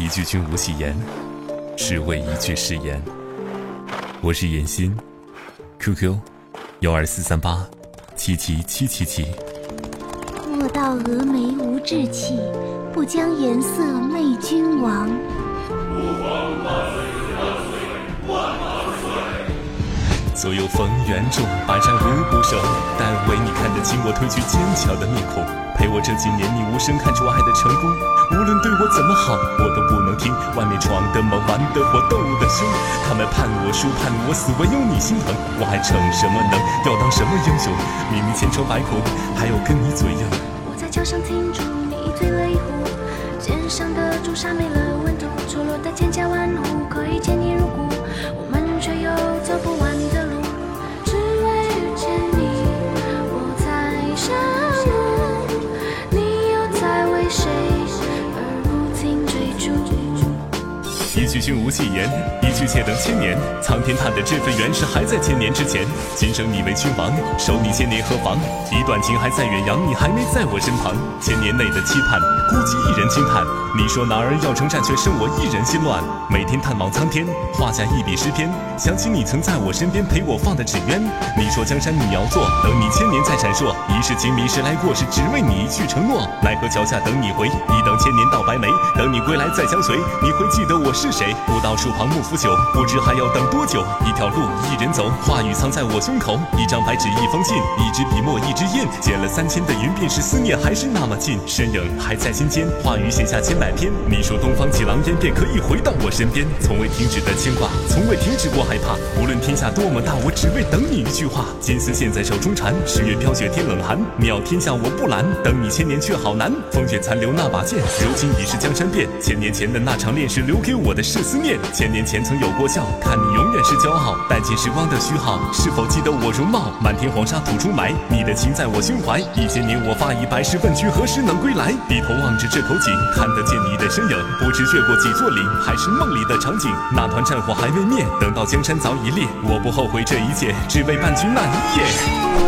一句君无戏言，只为一句誓言。我是严心，QQ：幺二四三八七七七七七。莫道蛾眉无志气，不将颜色媚君王。万万岁，万万岁左右逢源众，百战无不胜。但为请我褪去坚强的面孔，陪我这几年，你无声看着我爱的成功。无论对我怎么好，我都不能听。外面闯的猛，玩的火，斗的凶。他们盼我输，盼我死，唯有你心疼。我还逞什么能？要当什么英雄？明明千疮百孔，还要跟你嘴硬。我在桥上停住，你一醉了一壶，肩上的朱砂没了一句君无戏言，一句且等千年。苍天叹的这份缘是还在千年之前。今生你为君王，守你千年何妨？一段情还在远洋，你还没在我身旁。千年内的期盼，孤寂一人轻叹。你说男儿要征战，却剩我一人心乱。每天探望苍天，画下一笔诗篇，想起你曾在我身边陪我放的纸鸢。你说江山你要做，等你千年再闪烁。一世情迷时来过，是只为你一句承诺。奈何桥下等你回，一等千年到白眉，等你归来再相随。你会记得我是谁？古道树旁木腐朽，不知还要等多久。一条路，一人走，话语藏在我胸口。一张白纸，一封信，一支笔墨，一支印。剪了三千的云鬓，是思念还是那么近？身影还在心间，话语写下千百篇。你说东方起狼烟，便可以回到我身边。从未停止的牵挂，从未停止过害怕。无论天下多么大，我只为等你一句话。金丝线在手中缠，十月飘雪天冷寒。你要天下我不拦，等你千年却好难。风雪残留那把剑，如今已是江山变。千年前的那场恋，是留给我的是思念。千年前曾有过笑，看你永远是骄傲。淡尽时光的虚耗，是否记得我容貌？满天黄沙土中埋，你的情在我胸怀。一千年我发一百世，问君何时能归来？低头望望着这口井，看得见你的身影，不知越过几座岭，还是梦里的场景。那团战火还未灭，等到江山早已裂，我不后悔这一切，只为伴君那一夜。